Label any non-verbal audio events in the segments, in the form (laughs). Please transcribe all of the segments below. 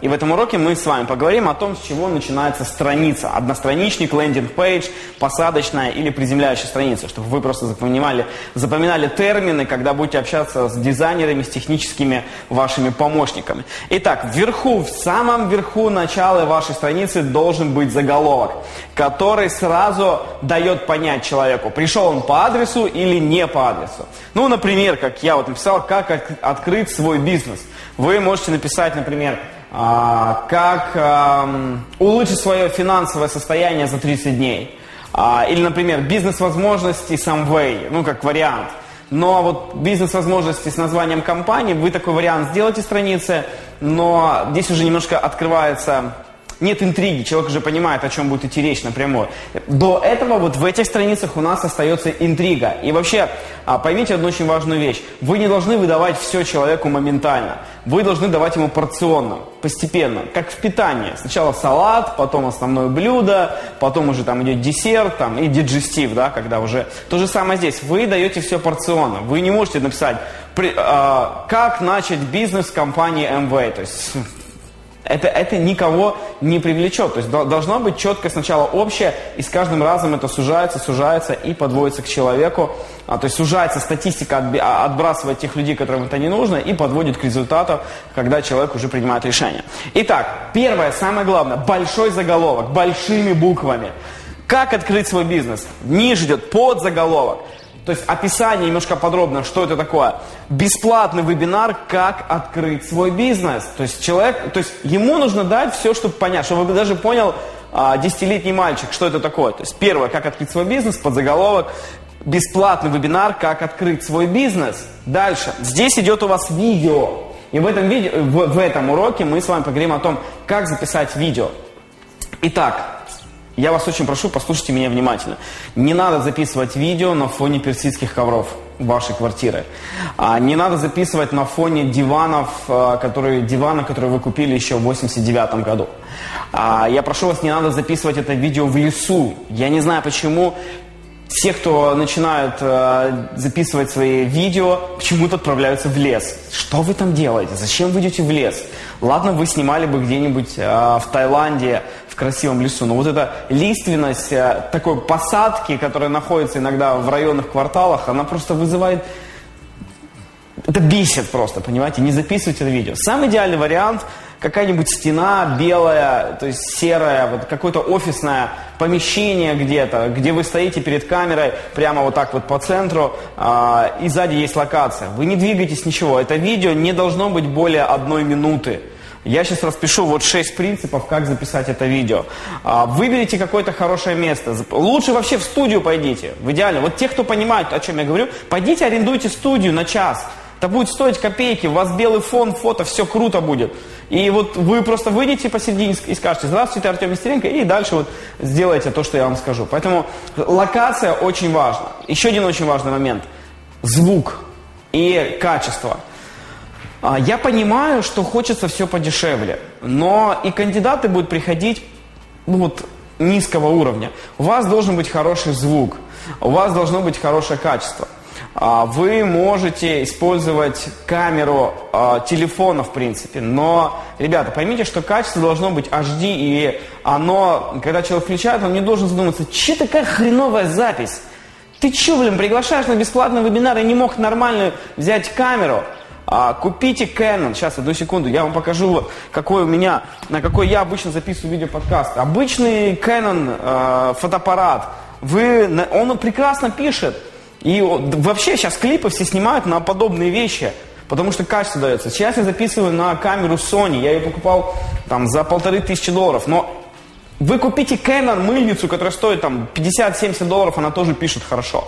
И в этом уроке мы с вами поговорим о том, с чего начинается страница. Одностраничник, лендинг-пейдж, посадочная или приземляющая страница, чтобы вы просто запоминали, запоминали термины, когда будете общаться с дизайнерами, с техническими вашими помощниками. Итак, вверху, в самом верху начала вашей страницы должен быть заголовок, который сразу дает понять человеку, пришел он по адресу или не по адресу. Ну, например, как я вот написал, как открыть свой бизнес. Вы можете написать, например, как улучшить свое финансовое состояние за 30 дней. А, или, например, бизнес-возможности Samway, ну, как вариант. Но вот бизнес-возможности с названием компании, вы такой вариант сделаете страницы, но здесь уже немножко открывается нет интриги, человек уже понимает, о чем будет идти речь напрямую. До этого вот в этих страницах у нас остается интрига. И вообще, а, поймите одну очень важную вещь. Вы не должны выдавать все человеку моментально. Вы должны давать ему порционно, постепенно, как в питании. Сначала салат, потом основное блюдо, потом уже там идет десерт там, и диджестив, да, когда уже... То же самое здесь. Вы даете все порционно. Вы не можете написать, э, как начать бизнес в компании MV. То есть (laughs) это, это никого не привлечет. То есть должно быть четко сначала общее, и с каждым разом это сужается, сужается и подводится к человеку. А, то есть сужается статистика, а, отбрасывает тех людей, которым это не нужно, и подводит к результату, когда человек уже принимает решение. Итак, первое, самое главное, большой заголовок, большими буквами. Как открыть свой бизнес? Ниже идет подзаголовок. То есть описание немножко подробно, что это такое. Бесплатный вебинар, как открыть свой бизнес. То есть человек, то есть ему нужно дать все, чтобы понять, чтобы даже понял а, десятилетний мальчик, что это такое. То есть первое, как открыть свой бизнес, под заголовок, бесплатный вебинар, как открыть свой бизнес. Дальше, здесь идет у вас видео. И в этом, видео, в, в этом уроке мы с вами поговорим о том, как записать видео. Итак, я вас очень прошу, послушайте меня внимательно. Не надо записывать видео на фоне персидских ковров вашей квартиры. А не надо записывать на фоне диванов, а, которые, дивана, которые вы купили еще в 89 году. А, я прошу вас, не надо записывать это видео в лесу. Я не знаю почему. Все, кто начинают э, записывать свои видео, почему-то отправляются в лес. Что вы там делаете? Зачем вы идете в лес? Ладно, вы снимали бы где-нибудь э, в Таиланде, в красивом лесу, но вот эта лиственность э, такой посадки, которая находится иногда в районных кварталах, она просто вызывает это бесит просто, понимаете? Не записывайте это видео. Самый идеальный вариант какая-нибудь стена белая, то есть серая, вот какое-то офисное помещение где-то, где вы стоите перед камерой прямо вот так вот по центру, э, и сзади есть локация. Вы не двигаетесь ничего. Это видео не должно быть более одной минуты. Я сейчас распишу вот шесть принципов, как записать это видео. А, выберите какое-то хорошее место. Лучше вообще в студию пойдите. В идеале. Вот те, кто понимают, о чем я говорю, пойдите арендуйте студию на час. Это будет стоить копейки, у вас белый фон, фото, все круто будет. И вот вы просто выйдете посередине и скажете, здравствуйте, Артем Нестеренко, и дальше вот сделайте то, что я вам скажу. Поэтому локация очень важна. Еще один очень важный момент. Звук и качество. А, я понимаю, что хочется все подешевле, но и кандидаты будут приходить ну, вот, низкого уровня. У вас должен быть хороший звук, у вас должно быть хорошее качество. А, вы можете использовать камеру а, телефона, в принципе, но, ребята, поймите, что качество должно быть HD, и оно, когда человек включает, он не должен задуматься, че такая хреновая запись? Ты че, блин, приглашаешь на бесплатный вебинар и не мог нормально взять камеру? А, купите Canon. Сейчас, одну секунду, я вам покажу, какой у меня, на какой я обычно записываю видеоподкаст. Обычный Canon фотоаппарат. Вы, он прекрасно пишет. И вообще сейчас клипы все снимают на подобные вещи, потому что качество дается. Сейчас я записываю на камеру Sony, я ее покупал там за полторы тысячи долларов, но вы купите Canon мыльницу, которая стоит там 50-70 долларов, она тоже пишет хорошо.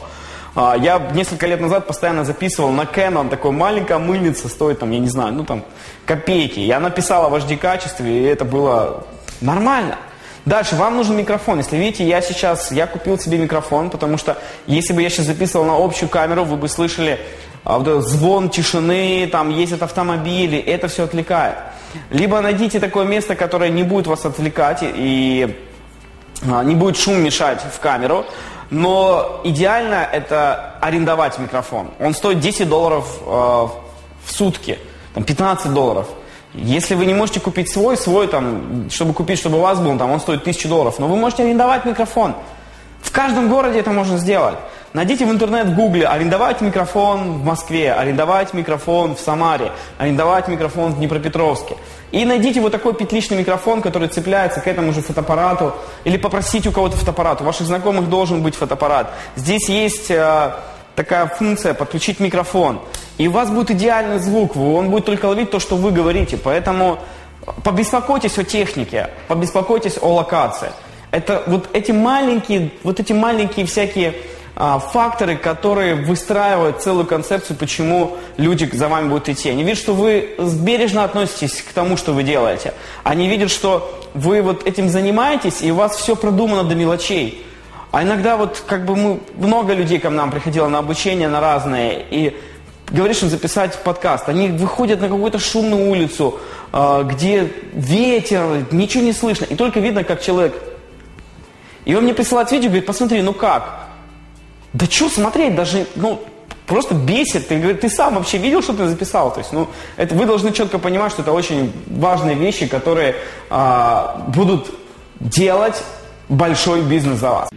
А, я несколько лет назад постоянно записывал на Canon, такой маленькая мыльница, стоит там, я не знаю, ну там копейки. Я написала в HD качестве, и это было нормально. Дальше, вам нужен микрофон. Если видите, я сейчас, я купил себе микрофон, потому что если бы я сейчас записывал на общую камеру, вы бы слышали а, вот этот звон тишины, там ездят автомобили, это все отвлекает. Либо найдите такое место, которое не будет вас отвлекать и а, не будет шум мешать в камеру. Но идеально это арендовать микрофон. Он стоит 10 долларов э, в сутки, там 15 долларов. Если вы не можете купить свой, свой там, чтобы купить, чтобы у вас был, там, он стоит тысячу долларов, но вы можете арендовать микрофон. В каждом городе это можно сделать. Найдите в интернет в гугле арендовать микрофон в Москве, арендовать микрофон в Самаре, арендовать микрофон в Днепропетровске. И найдите вот такой петличный микрофон, который цепляется к этому же фотоаппарату, или попросите у кого-то фотоаппарат. У ваших знакомых должен быть фотоаппарат. Здесь есть э, такая функция подключить микрофон. И у вас будет идеальный звук, он будет только ловить то, что вы говорите. Поэтому побеспокойтесь о технике, побеспокойтесь о локации. Это вот эти маленькие, вот эти маленькие всякие а, факторы, которые выстраивают целую концепцию, почему люди за вами будут идти. Они видят, что вы бережно относитесь к тому, что вы делаете. Они видят, что вы вот этим занимаетесь, и у вас все продумано до мелочей. А иногда вот как бы мы, много людей ко нам приходило на обучение, на разные, и говоришь им записать подкаст. Они выходят на какую-то шумную улицу, а, где ветер, ничего не слышно, и только видно, как человек... И он мне присылает видео, говорит, посмотри, ну как? Да что смотреть, даже, ну, просто бесит. Ты, говорит, ты сам вообще видел, что ты записал? То есть, ну, это, вы должны четко понимать, что это очень важные вещи, которые а, будут делать большой бизнес за вас.